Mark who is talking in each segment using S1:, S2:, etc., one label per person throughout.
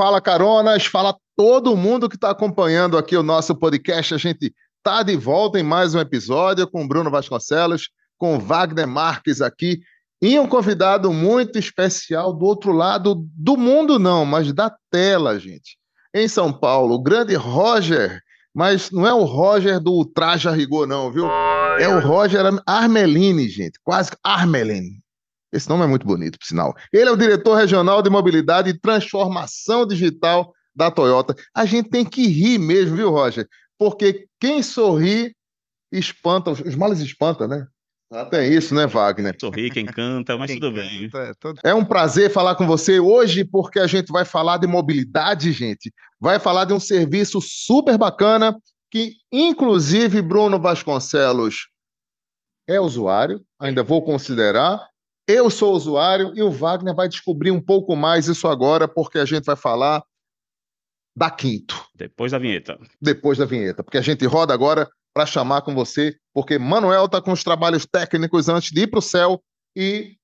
S1: fala caronas, fala todo mundo que está acompanhando aqui o nosso podcast. A gente tá de volta em mais um episódio com Bruno Vasconcelos, com Wagner Marques aqui e um convidado muito especial do outro lado do mundo, não, mas da tela, gente. Em São Paulo, o grande Roger, mas não é o Roger do Traje a Rigor, não, viu? É o Roger Armelini, gente, quase Armelini. Esse nome é muito bonito, por sinal. Ele é o diretor regional de mobilidade e transformação digital da Toyota. A gente tem que rir mesmo, viu, Roger? Porque quem sorri espanta, os males espantam, né? Até isso, né, Wagner?
S2: Sorri, quem canta, mas tudo bem.
S1: É um prazer falar com você hoje, porque a gente vai falar de mobilidade, gente. Vai falar de um serviço super bacana, que inclusive Bruno Vasconcelos é usuário, ainda vou considerar. Eu sou usuário e o Wagner vai descobrir um pouco mais isso agora, porque a gente vai falar da Quinto.
S2: Depois da vinheta.
S1: Depois da vinheta, porque a gente roda agora para chamar com você, porque Manuel está com os trabalhos técnicos antes de ir para o céu e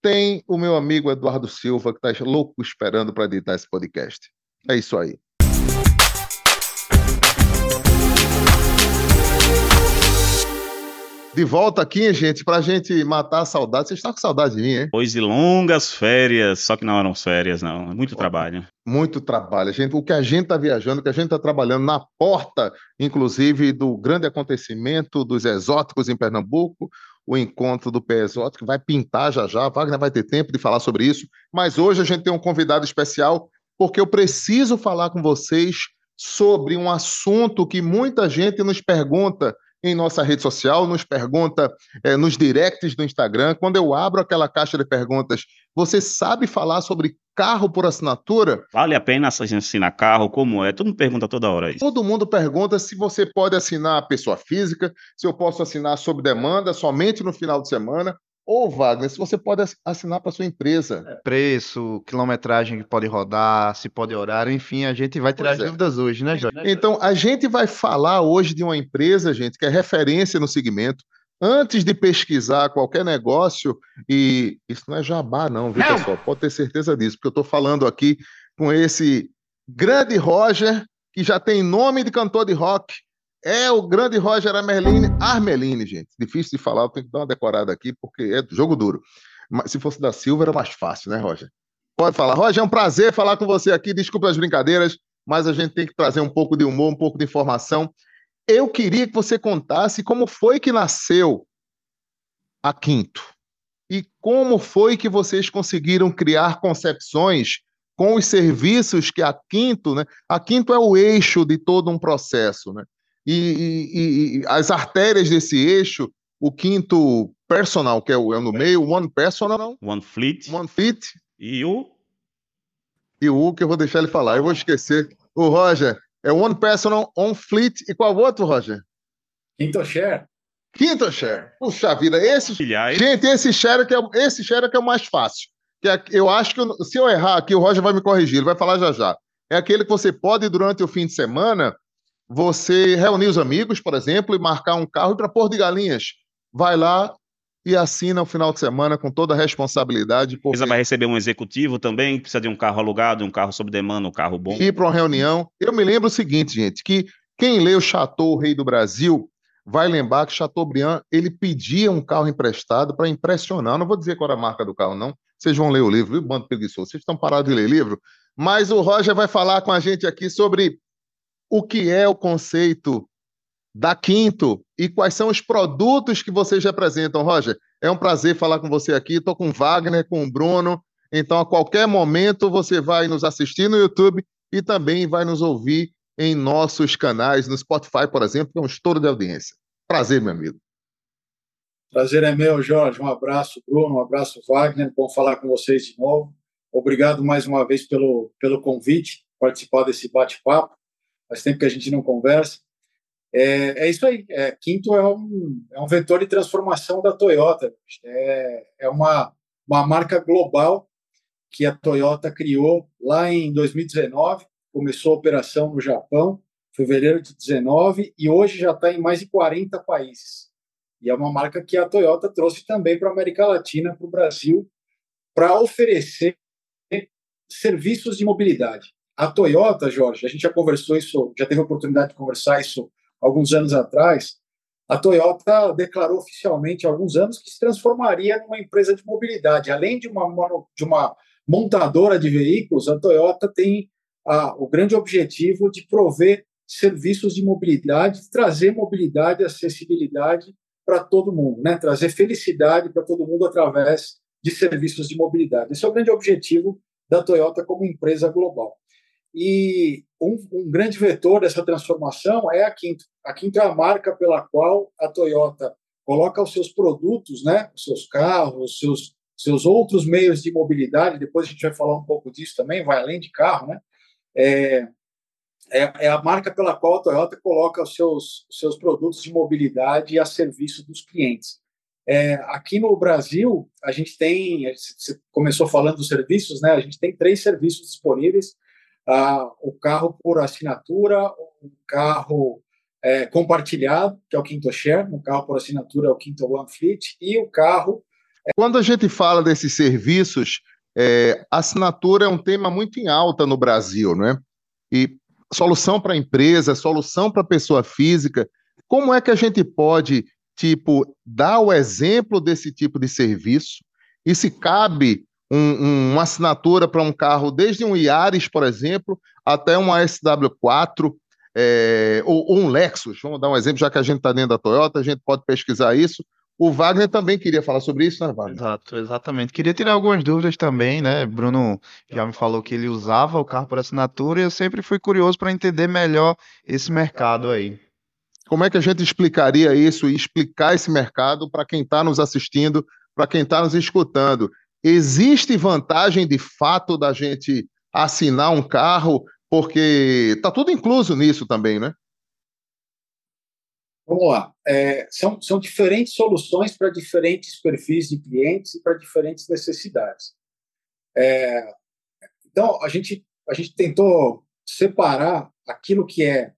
S1: tem o meu amigo Eduardo Silva que está louco esperando para editar esse podcast. É isso aí. De volta aqui, gente, para a gente matar a saudade. Você está com saudade de mim, hein?
S2: Pois de longas férias, só que não eram férias, não. É muito trabalho.
S1: Muito trabalho. Gente, o que a gente está viajando, o que a gente está trabalhando na porta, inclusive, do grande acontecimento dos exóticos em Pernambuco, o encontro do pé exótico, vai pintar já já. Wagner vai ter tempo de falar sobre isso. Mas hoje a gente tem um convidado especial, porque eu preciso falar com vocês sobre um assunto que muita gente nos pergunta em nossa rede social, nos pergunta é, nos directs do Instagram. Quando eu abro aquela caixa de perguntas, você sabe falar sobre carro por assinatura?
S2: Vale a pena assinar carro? Como é? Todo mundo pergunta toda hora isso.
S1: Todo mundo pergunta se você pode assinar a pessoa física, se eu posso assinar sob demanda somente no final de semana, ou, Wagner, se você pode assinar para sua empresa.
S3: É, preço, quilometragem que pode rodar, se pode horário, enfim, a gente vai tirar as é. dúvidas hoje, né, Jorge?
S1: Então, a gente vai falar hoje de uma empresa, gente, que é referência no segmento. Antes de pesquisar qualquer negócio, e isso não é jabá, não, viu, não. pessoal? Pode ter certeza disso, porque eu estou falando aqui com esse grande Roger, que já tem nome de cantor de rock, é o grande Roger Armelini, Armelini, gente. Difícil de falar, eu tenho que dar uma decorada aqui, porque é jogo duro. Mas se fosse da Silva, era mais fácil, né, Roger? Pode falar. Roger, é um prazer falar com você aqui. Desculpa as brincadeiras, mas a gente tem que trazer um pouco de humor, um pouco de informação. Eu queria que você contasse como foi que nasceu a Quinto. E como foi que vocês conseguiram criar concepções com os serviços que a Quinto, né? A Quinto é o eixo de todo um processo, né? E, e, e, as artérias desse eixo, o quinto personal, que é o, é no meio, one personal,
S2: one fleet,
S1: one fleet,
S2: e o
S1: e o que eu vou deixar ele falar, eu vou esquecer. O Roger é one personal, on fleet e qual outro, Roger?
S4: Quinto share.
S1: Quinto share. Puxa vida, esse, gente, esse share que é esse share que é o mais fácil. Que é, eu acho que se eu errar aqui, o Roger vai me corrigir, ele vai falar já já. É aquele que você pode durante o fim de semana você reunir os amigos, por exemplo, e marcar um carro para Pôr de Galinhas. Vai lá e assina o final de semana com toda a responsabilidade.
S2: Porque... Precisa vai receber um executivo também, precisa de um carro alugado, um carro sob demanda, um carro bom.
S1: Ir para uma reunião. Eu me lembro o seguinte, gente, que quem lê o Chateau, o Rei do Brasil, vai lembrar que Chateaubriand ele pedia um carro emprestado para impressionar. Não vou dizer qual era a marca do carro, não. Vocês vão ler o livro, viu, bando preguiçoso? Vocês estão parados de ler livro? Mas o Roger vai falar com a gente aqui sobre o que é o conceito da Quinto e quais são os produtos que vocês representam, Roger. É um prazer falar com você aqui. Estou com o Wagner, com o Bruno. Então, a qualquer momento, você vai nos assistir no YouTube e também vai nos ouvir em nossos canais, no Spotify, por exemplo, que é um estouro de audiência. Prazer, meu amigo.
S4: Prazer é meu, Jorge. Um abraço, Bruno. Um abraço, Wagner. Bom falar com vocês de novo. Obrigado mais uma vez pelo, pelo convite, participar desse bate-papo faz tempo que a gente não conversa. É, é isso aí. É, Quinto é um, é um vetor de transformação da Toyota. É, é uma, uma marca global que a Toyota criou lá em 2019, começou a operação no Japão, fevereiro de 19, e hoje já está em mais de 40 países. E é uma marca que a Toyota trouxe também para a América Latina, para o Brasil, para oferecer serviços de mobilidade. A Toyota, Jorge, a gente já conversou isso, já teve a oportunidade de conversar isso alguns anos atrás. A Toyota declarou oficialmente há alguns anos que se transformaria numa empresa de mobilidade. Além de uma, de uma montadora de veículos, a Toyota tem a, o grande objetivo de prover serviços de mobilidade, trazer mobilidade acessibilidade para todo mundo, né? trazer felicidade para todo mundo através de serviços de mobilidade. Esse é o grande objetivo da Toyota como empresa global. E um, um, grande vetor dessa transformação é a Quinto. A Quinto é a marca pela qual a Toyota coloca os seus produtos, né, os seus carros, os seus, seus outros meios de mobilidade. Depois a gente vai falar um pouco disso também, vai além de carro, né? É, é, é a marca pela qual a Toyota coloca os seus, os seus produtos de mobilidade a serviço dos clientes. É, aqui no Brasil, a gente tem, você começou falando dos serviços, né? A gente tem três serviços disponíveis: ah, o carro por assinatura, o carro é, compartilhado, que é o Quinto Share, o carro por assinatura é o Quinto One Fleet, e o carro.
S1: É Quando a gente fala desses serviços, é, assinatura é um tema muito em alta no Brasil, não é? E solução para empresa, solução para pessoa física. Como é que a gente pode tipo, dar o exemplo desse tipo de serviço e se cabe um, um, uma assinatura para um carro, desde um Yaris, por exemplo, até um SW4 é, ou, ou, um Lexus. Vamos dar um exemplo, já que a gente está dentro da Toyota, a gente pode pesquisar isso. O Wagner também queria falar sobre isso, né, Wagner?
S3: Exato, exatamente. Queria tirar algumas dúvidas também, né? Bruno já me falou que ele usava o carro por assinatura e eu sempre fui curioso para entender melhor esse mercado aí.
S1: Como é que a gente explicaria isso e explicar esse mercado para quem está nos assistindo, para quem está nos escutando? Existe vantagem de fato da gente assinar um carro, porque está tudo incluso nisso também, né?
S4: Vamos lá. É, são, são diferentes soluções para diferentes perfis de clientes e para diferentes necessidades. É, então, a gente, a gente tentou separar aquilo que é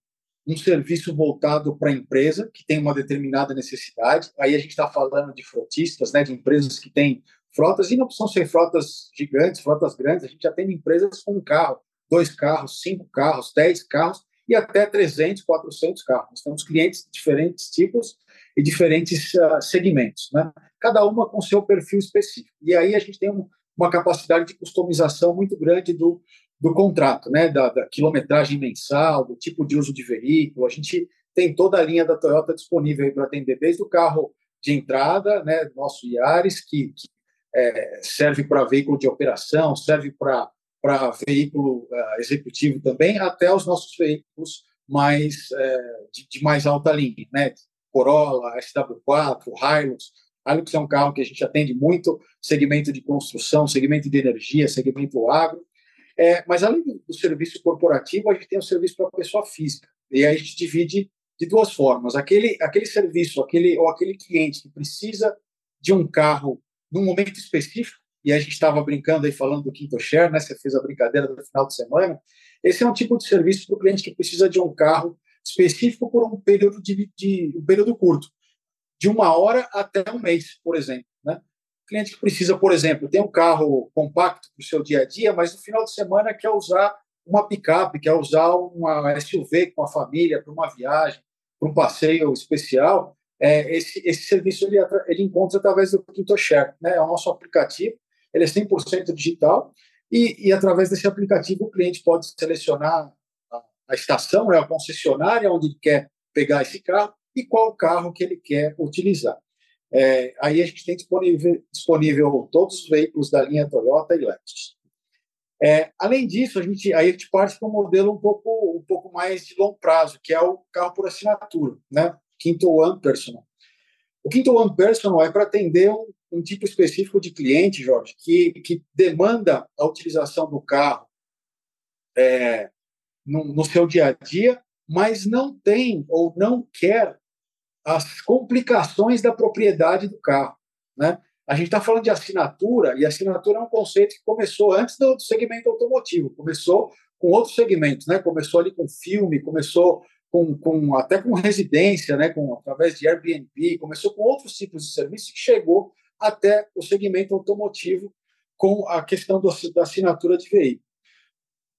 S4: um serviço voltado para a empresa, que tem uma determinada necessidade. Aí a gente está falando de frotistas, né, de empresas que têm frotas, e não precisam ser frotas gigantes, frotas grandes. A gente já tem empresas com um carro, dois carros, cinco carros, dez carros, e até 300, 400 carros. Nós temos clientes de diferentes tipos e diferentes uh, segmentos, né? cada uma com seu perfil específico. E aí a gente tem um, uma capacidade de customização muito grande do, do contrato, né, da, da, quilometragem mensal, do tipo de uso de veículo. A gente tem toda a linha da Toyota disponível para atender, desde o carro de entrada, né, nosso Yaris, que, que é, serve para veículo de operação, serve para veículo uh, executivo também, até os nossos veículos mais uh, de, de, mais alta linha, né? Corolla, SW4, Hilux. Hilux é um carro que a gente atende muito segmento de construção, segmento de energia, segmento agro. É, mas além do, serviço corporativo, a gente tem o serviço para a pessoa física. E aí a gente divide de duas formas. Aquele, aquele serviço, aquele, ou aquele cliente que precisa de um carro num momento específico, e a gente estava brincando aí falando do Quinto Share, né? Você fez a brincadeira do final de semana. Esse é um tipo de serviço para o cliente que precisa de um carro específico por um período de, de um período curto, de uma hora até um mês, por exemplo, né? cliente que precisa, por exemplo, tem um carro compacto para o seu dia a dia, mas no final de semana quer usar uma picape, quer usar uma SUV com a família para uma viagem, para um passeio especial, é, esse, esse serviço ele, ele encontra através do Quinto Share, né? É o nosso aplicativo, ele é 100% digital e, e, através desse aplicativo o cliente pode selecionar a, a estação, né, a concessionária onde ele quer pegar esse carro e qual carro que ele quer utilizar. É, aí a gente tem disponível, disponível todos os veículos da linha Toyota e Lexus. É, além disso, a gente, aí a gente parte para um modelo um pouco, um pouco mais de longo prazo, que é o carro por assinatura, né? Quinto One Personal. O Quinto One Personal é para atender um, um, tipo específico de cliente, Jorge, que, que demanda a utilização do carro é, no, no seu dia a dia, mas não tem ou não quer as complicações da propriedade do carro. Né? A gente está falando de assinatura, e assinatura é um conceito que começou antes do segmento automotivo, começou com outros segmentos, né? começou ali com filme, começou com, com até com residência, né? com, através de Airbnb, começou com outros tipos de serviços que chegou até o segmento automotivo com a questão do, da assinatura de veículo.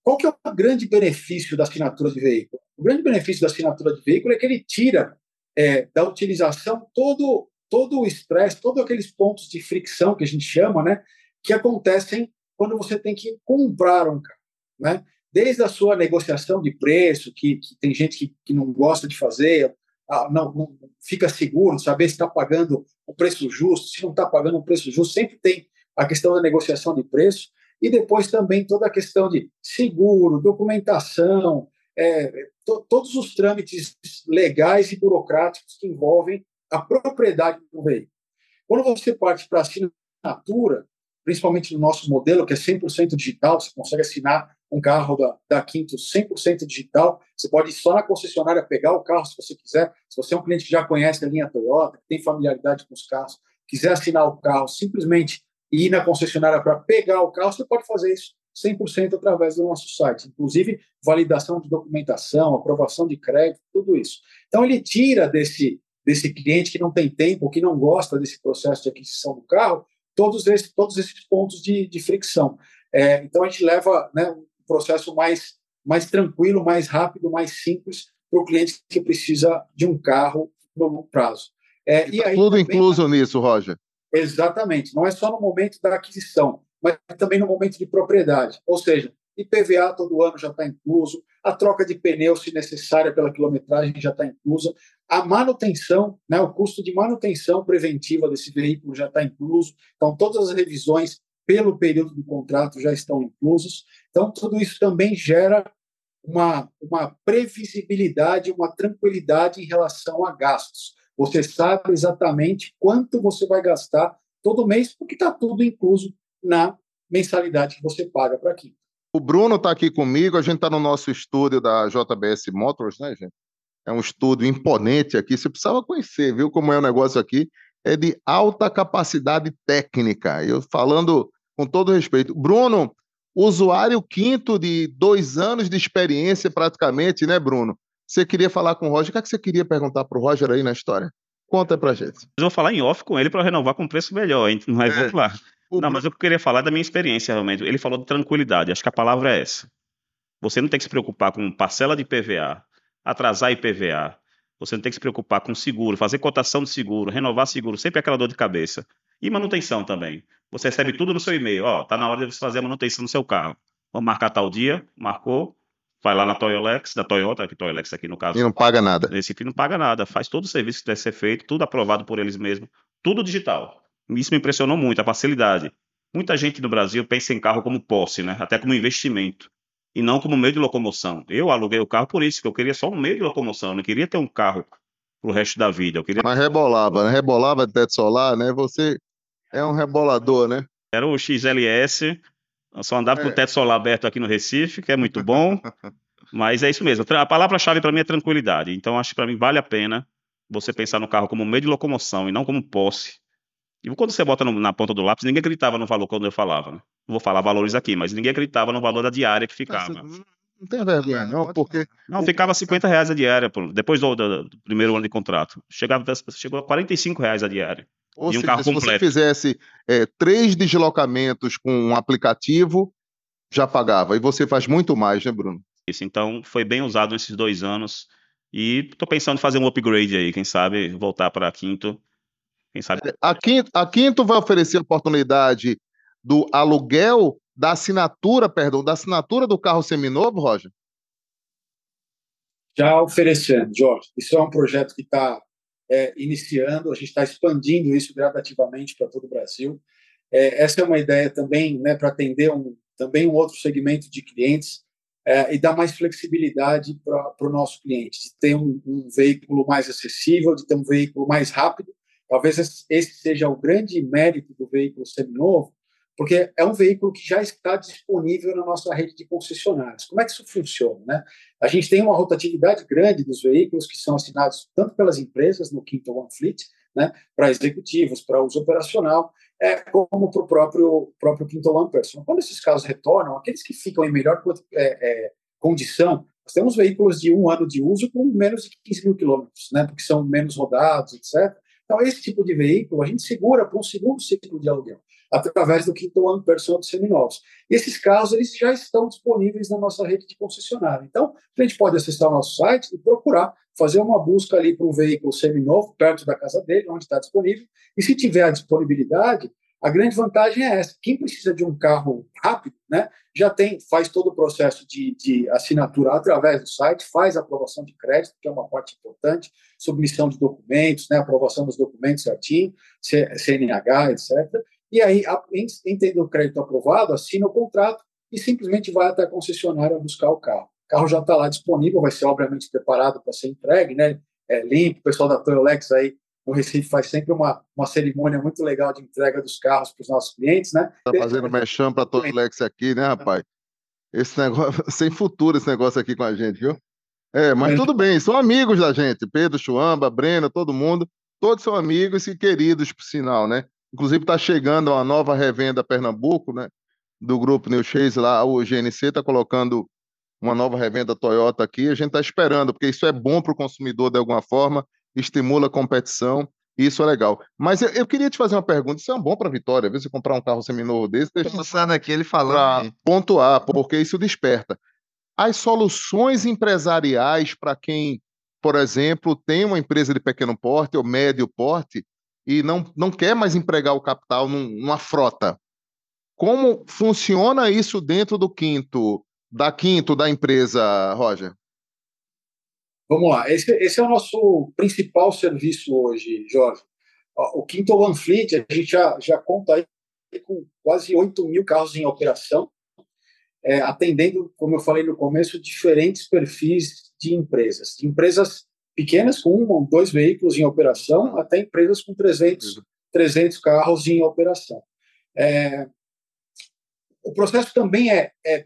S4: qual que é o grande benefício da assinatura de veículo? O grande benefício da assinatura de veículo é que ele tira é, da utilização todo, todo o estresse, todos aqueles pontos de fricção que a gente chama, né, que acontecem quando você tem que comprar um carro. Né? Desde a sua negociação de preço, que, que tem gente que, que não gosta de fazer, ah, não, não, fica seguro, saber se está pagando o preço justo, se não está pagando o preço justo, sempre tem a questão da negociação de preço, e depois também toda a questão de seguro, documentação, é, to, todos os trâmites legais e burocráticos que envolvem a propriedade do veículo. Quando você parte para a assinatura, principalmente no nosso modelo, que é 100% digital, você consegue assinar um carro da, da Quinto 100% digital, você pode ir só na concessionária pegar o carro se você quiser. Se você é um cliente que já conhece a linha Toyota, que tem familiaridade com os carros, quiser assinar o carro, simplesmente ir na concessionária para pegar o carro, você pode fazer isso 100% através do nosso site, inclusive validação de documentação, aprovação de crédito, tudo isso. Então ele tira desse desse cliente que não tem tempo, que não gosta desse processo de aquisição do carro, todos esses todos esses pontos de, de fricção. É, então a gente leva né, processo mais mais tranquilo, mais rápido, mais simples para o cliente que precisa de um carro no longo prazo.
S1: É, e aí, tudo também, incluso nisso, Roger.
S4: Exatamente. Não é só no momento da aquisição, mas também no momento de propriedade. Ou seja, IPVA todo ano já está incluso, a troca de pneu, se necessária pela quilometragem, já está inclusa, a manutenção, né, o custo de manutenção preventiva desse veículo já está incluso, então todas as revisões pelo período do contrato já estão inclusos. Então, tudo isso também gera uma, uma previsibilidade, uma tranquilidade em relação a gastos. Você sabe exatamente quanto você vai gastar todo mês, porque está tudo incluso na mensalidade que você paga para aqui.
S1: O Bruno está aqui comigo, a gente está no nosso estúdio da JBS Motors, né, gente? É um estúdio imponente aqui, você precisava conhecer, viu como é o negócio aqui? É de alta capacidade técnica. Eu falando com todo respeito. Bruno, usuário quinto de dois anos de experiência praticamente, né, Bruno? Você queria falar com o Roger. O que, é que você queria perguntar para o Roger aí na história? Conta pra gente.
S2: Eu vou falar em off com ele para renovar com preço melhor, hein? mas é. vamos lá. Não, mas eu queria falar da minha experiência realmente. Ele falou de tranquilidade, acho que a palavra é essa. Você não tem que se preocupar com parcela de PVA, atrasar IPVA. Você não tem que se preocupar com seguro, fazer cotação de seguro, renovar seguro, sempre aquela dor de cabeça. E manutenção também. Você recebe tudo no seu e-mail. Ó, tá na hora de você fazer a manutenção no seu carro. Vamos marcar tal dia, marcou, vai lá na Toyolex, da Toyota, que Toyolex aqui no caso.
S1: E não paga nada.
S2: Recife não paga nada, faz todo o serviço que deve ser feito, tudo aprovado por eles mesmos, tudo digital. Isso me impressionou muito, a facilidade. Muita gente no Brasil pensa em carro como posse, né? Até como investimento. E não como meio de locomoção. Eu aluguei o carro por isso, que eu queria só um meio de locomoção, eu não queria ter um carro pro resto da vida. Eu queria...
S1: Mas rebolava, né? Rebolava de teto solar, né? Você é um rebolador, né?
S2: Era o XLS, eu só andava é. com o teto solar aberto aqui no Recife, que é muito bom. mas é isso mesmo. A palavra-chave para mim é tranquilidade. Então, acho que para mim vale a pena você pensar no carro como meio de locomoção e não como posse. E quando você bota no, na ponta do lápis, ninguém acreditava no valor quando eu falava. Né? Não vou falar valores aqui, mas ninguém acreditava no valor da diária que ficava.
S1: Não tem vergonha, não, porque.
S2: Não, ficava 50 reais a diária, depois do, do, do primeiro ano de contrato. Chegava, chegou a 45 reais a diária.
S1: Ou seja, um carro se completo. você fizesse é, três deslocamentos com um aplicativo, já pagava. E você faz muito mais, né, Bruno?
S2: Isso, então foi bem usado nesses dois anos. E estou pensando em fazer um upgrade aí, quem sabe voltar para a Quinto. Quem sabe.
S1: É, a Quinto, a Quinto vai oferecer a oportunidade do aluguel da assinatura, perdão, da assinatura do carro seminovo, Roger?
S4: Já oferecendo, Jorge. Isso é um projeto que está é, iniciando, a gente está expandindo isso gradativamente para todo o Brasil. É, essa é uma ideia também né, para atender um, também um outro segmento de clientes é, e dar mais flexibilidade para o nosso cliente, de ter um, um, veículo mais acessível, de ter um veículo mais rápido. Talvez esse seja o grande mérito do veículo seminovo, porque é um veículo que já está disponível na nossa rede de concessionários. Como é que isso funciona? Né? A gente tem uma rotatividade grande dos veículos que são assinados tanto pelas empresas no Quinto One Fleet, né, para executivos, para uso operacional, é, como para o próprio, próprio Quinto One Person. Quando esses carros retornam, aqueles que ficam em melhor é, é, condição, nós temos veículos de um ano de uso com menos de 15 mil quilômetros, né, porque são menos rodados, etc. Então, esse tipo de veículo a gente segura para um segundo ciclo de aluguel. Através do quinto ano personal de seminovos. Esses carros eles já estão disponíveis na nossa rede de concessionária. Então, a gente pode acessar o nosso site e procurar fazer uma busca ali para um veículo seminovo perto da casa dele, onde está disponível. E se tiver a disponibilidade, a grande vantagem é essa: quem precisa de um carro rápido, né, já tem, faz todo o processo de, de assinatura através do site, faz aprovação de crédito, que é uma parte importante, submissão de documentos, né, aprovação dos documentos certinho, CNH, etc. E aí, em tendo o crédito aprovado, assina o contrato e simplesmente vai até a concessionária buscar o carro. O carro já está lá disponível, vai ser obviamente preparado para ser entregue, né? É limpo, o pessoal da Toyolex aí no Recife faz sempre uma, uma cerimônia muito legal de entrega dos carros para os nossos clientes, né?
S1: Tá fazendo mexão para todo Lex aqui, né, rapaz? Esse negócio, sem futuro esse negócio aqui com a gente, viu? É, mas tudo bem, são amigos da gente, Pedro, Chuamba, Breno, todo mundo, todos são amigos e queridos, por sinal, né? Inclusive está chegando uma nova revenda Pernambuco, né? Do grupo New Chase lá, o GNC está colocando uma nova revenda Toyota aqui, a gente está esperando, porque isso é bom para o consumidor de alguma forma, estimula a competição, e isso é legal. Mas eu, eu, queria te fazer uma pergunta, isso é bom para a Vitória, às vezes comprar um carro seminovo desse...
S3: Pensando aqui, ele falando...
S1: pontuar, porque isso desperta. As soluções empresariais para quem, por exemplo, tem uma empresa de pequeno porte ou médio porte e não, não quer mais empregar o capital num, numa frota, como funciona isso dentro do quinto, da quinto da empresa, Roger?
S4: Vamos lá, esse, esse, é o nosso principal serviço hoje, Jorge. O Quinto One Fleet, a gente já, já conta aí com quase 8 mil carros em operação, é, atendendo, como eu falei no começo, diferentes perfis de empresas. Empresas pequenas, com um ou dois veículos em operação, até empresas com 300, 300 carros em operação. É, o processo também é, é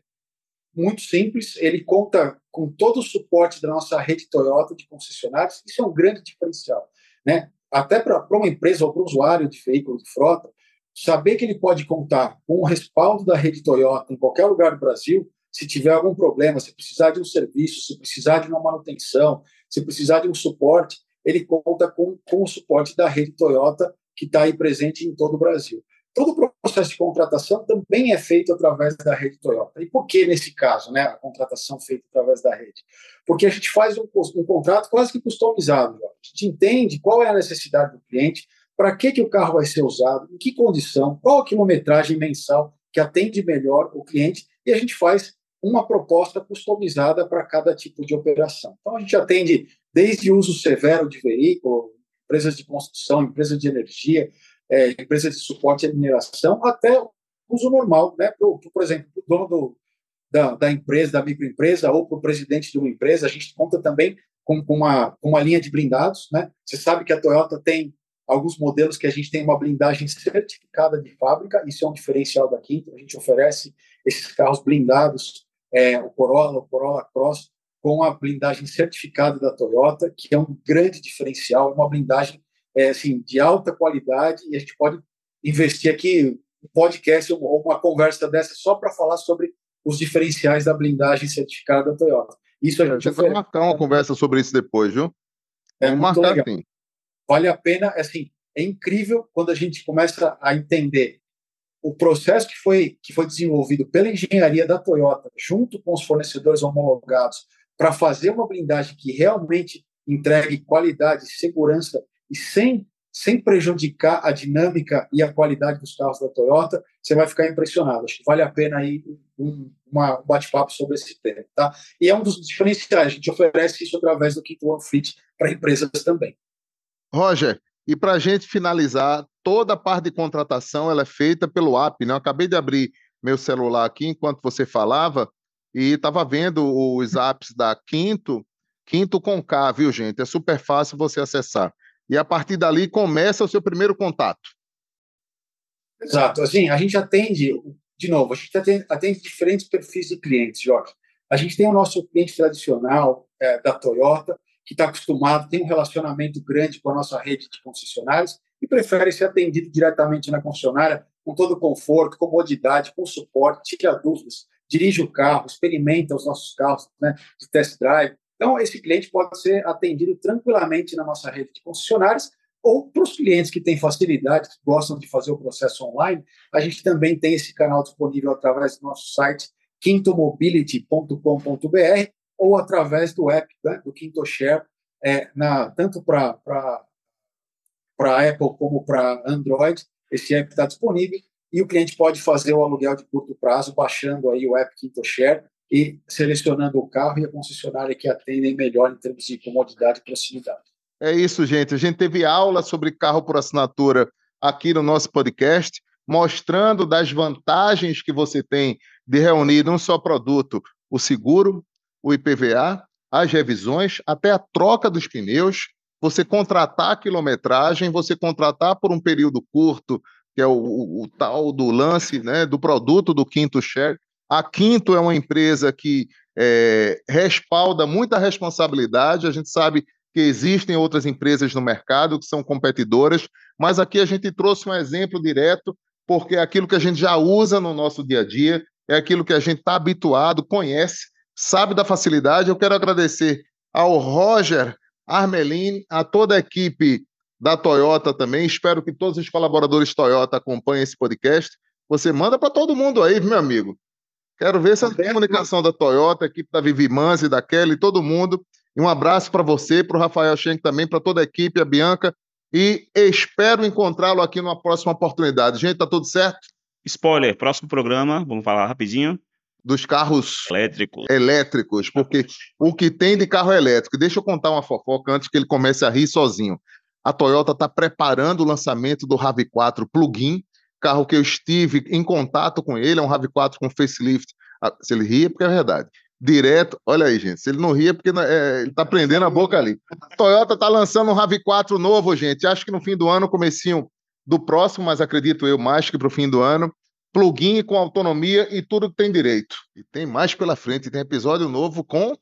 S4: muito simples, ele conta com todo o suporte da nossa rede Toyota de concessionários, isso é um grande diferencial. Né? Até para uma empresa ou para o usuário de veículo de frota, saber que ele pode contar com o respaldo da rede Toyota em qualquer lugar do Brasil, se tiver algum problema, se precisar de um serviço, se precisar de uma manutenção, se precisar de um suporte, ele conta com, com o suporte da rede Toyota, que está aí presente em todo o Brasil. Todo o processo de contratação também é feito através da rede Toyota. E por que, nesse caso, né, a contratação feita através da rede? Porque a gente faz um, um contrato quase que customizado. A gente entende qual é a necessidade do cliente, para que, que o carro vai ser usado, em que condição, qual a quilometragem mensal que atende melhor o cliente, e a gente faz uma proposta customizada para cada tipo de operação. Então, a gente atende desde uso severo de veículo, empresas de construção, empresas de energia, é, empresas de suporte à mineração, até uso normal, né? Por exemplo, o dono do, da, da, empresa, da microempresa, ou para o presidente de uma empresa, a gente conta também com, com, uma, com uma linha de blindados. Né? Você sabe que a Toyota tem alguns modelos que a gente tem uma blindagem certificada de fábrica, isso é um diferencial da Quinta, a gente oferece esses carros blindados, é, o Corolla, o Corolla Cross, com a blindagem certificada da Toyota, que é um grande diferencial, uma blindagem é, assim, de alta qualidade e a gente pode investir aqui um podcast ou uma conversa dessa só para falar sobre os diferenciais da blindagem certificada da Toyota.
S1: Isso a gente é, vai marcar uma conversa sobre isso depois, viu?
S4: É Vamos muito marcar, legal. Sim. Vale a pena, assim, é incrível quando a gente começa a entender o processo que foi, que foi desenvolvido pela engenharia da Toyota, junto com os fornecedores homologados, para fazer uma blindagem que realmente entregue qualidade, segurança e sem, sem prejudicar a dinâmica e a qualidade dos carros da Toyota, você vai ficar impressionado. Acho que vale a pena aí um, uma, um bate-papo sobre esse tema. Tá? E é um dos diferenciais, a gente oferece isso através do Kit One Fleet para empresas também.
S1: Roger, e para a gente finalizar, toda a parte de contratação ela é feita pelo app. Né? Eu acabei de abrir meu celular aqui enquanto você falava e estava vendo os apps da Quinto, Quinto com K, viu, gente? É super fácil você acessar e a partir dali começa o seu primeiro contato.
S4: Exato. Assim, a gente atende, de novo, a gente atende, atende diferentes perfis de clientes, Jorge. A gente tem o nosso cliente tradicional é, da Toyota, que está acostumado, tem um relacionamento grande com a nossa rede de concessionários e prefere ser atendido diretamente na concessionária com todo o conforto, comodidade, com suporte, tira dúvidas, dirige o carro, experimenta os nossos carros né, de test drive, então, esse cliente pode ser atendido tranquilamente na nossa rede de concessionários, Ou para os clientes que têm facilidade, que gostam de fazer o processo online, a gente também tem esse canal disponível através do nosso site quintomobility.com.br ou através do app né, do Quinto Share, é, na, tanto para Apple como para Android. Esse app está disponível e o cliente pode fazer o aluguel de curto prazo baixando aí o app Quinto Share e selecionando o carro e a concessionária que atendem melhor em termos de comodidade e proximidade.
S1: É isso, gente. A gente teve aula sobre carro por assinatura aqui no nosso podcast, mostrando das vantagens que você tem de reunir num só produto o seguro, o IPVA, as revisões, até a troca dos pneus, você contratar a quilometragem, você contratar por um período curto, que é o, o, o tal do lance né, do produto do Quinto Share. A Quinto é uma empresa que é, respalda muita responsabilidade, a gente sabe que existem outras empresas no mercado que são competidoras, mas aqui a gente trouxe um exemplo direto, porque é aquilo que a gente já usa no nosso dia a dia, é aquilo que a gente está habituado, conhece, sabe da facilidade. Eu quero agradecer ao Roger Armelin, a toda a equipe da Toyota também. Espero que todos os colaboradores Toyota acompanhem esse podcast. Você manda para todo mundo aí, meu amigo. Quero ver essa comunicação da Toyota, a equipe da Vivi Manzi, da Kelly, todo mundo. E um abraço para você, para o Rafael Schenck também, para toda a equipe, a Bianca. E espero encontrá-lo aqui numa próxima oportunidade. Gente, tá tudo certo?
S2: Spoiler, próximo programa, vamos falar rapidinho.
S1: Dos carros
S2: elétricos.
S1: elétricos, porque o que tem de carro elétrico, deixa eu contar uma fofoca antes que ele comece a rir sozinho. A Toyota está preparando o lançamento do RAV4 plug-in, carro que eu estive em contato com ele, é um RAV4 com facelift. Ah, se ele ria, é porque é verdade direto. Olha aí, gente. Se ele não ria, é porque é, ele tá prendendo a boca ali. A Toyota tá lançando um RAV4 novo, gente. Acho que no fim do ano, comecinho do próximo, mas acredito eu mais que para o fim do ano. Plugin com autonomia e tudo que tem direito. E tem mais pela frente. Tem episódio novo com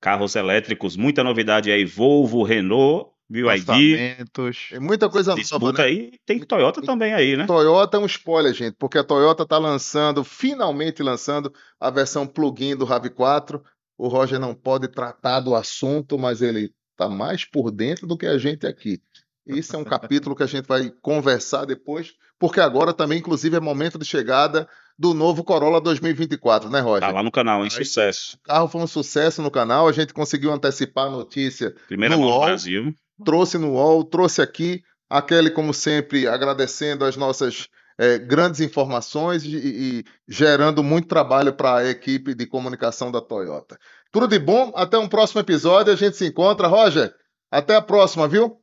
S2: carros elétricos, muita novidade aí. Volvo, Renault BYD.
S1: Tem muita coisa
S2: disputa nova, né? aí. Tem Toyota também aí, né?
S1: Toyota é um spoiler, gente, porque a Toyota está lançando, finalmente lançando, a versão plug-in do RAV4. O Roger não pode tratar do assunto, mas ele está mais por dentro do que a gente aqui. Isso é um capítulo que a gente vai conversar depois, porque agora também, inclusive, é momento de chegada do novo Corolla 2024, né, Roger?
S2: Tá lá no canal, em sucesso.
S1: O carro foi um sucesso no canal, a gente conseguiu antecipar a notícia.
S2: Primeira
S1: no
S2: mão Brasil
S1: trouxe no UOL, trouxe aqui. A Kelly, como sempre, agradecendo as nossas é, grandes informações e, e, gerando muito trabalho para a equipe de comunicação da Toyota. Tudo de bom, até um próximo episódio, a gente se encontra. Roger, até a próxima, viu?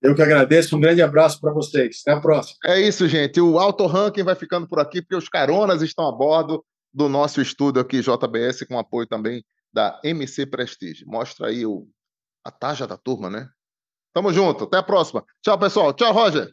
S4: Eu que agradeço, um grande abraço para vocês. Até a próxima.
S1: É isso, gente. O Auto Ranking vai ficando por aqui, porque os caronas estão a bordo do nosso estúdio aqui, JBS, com apoio também da MC Prestige. Mostra aí o, a taja da turma, né? Tamo junto. Até a próxima. Tchau, pessoal. Tchau, Roger.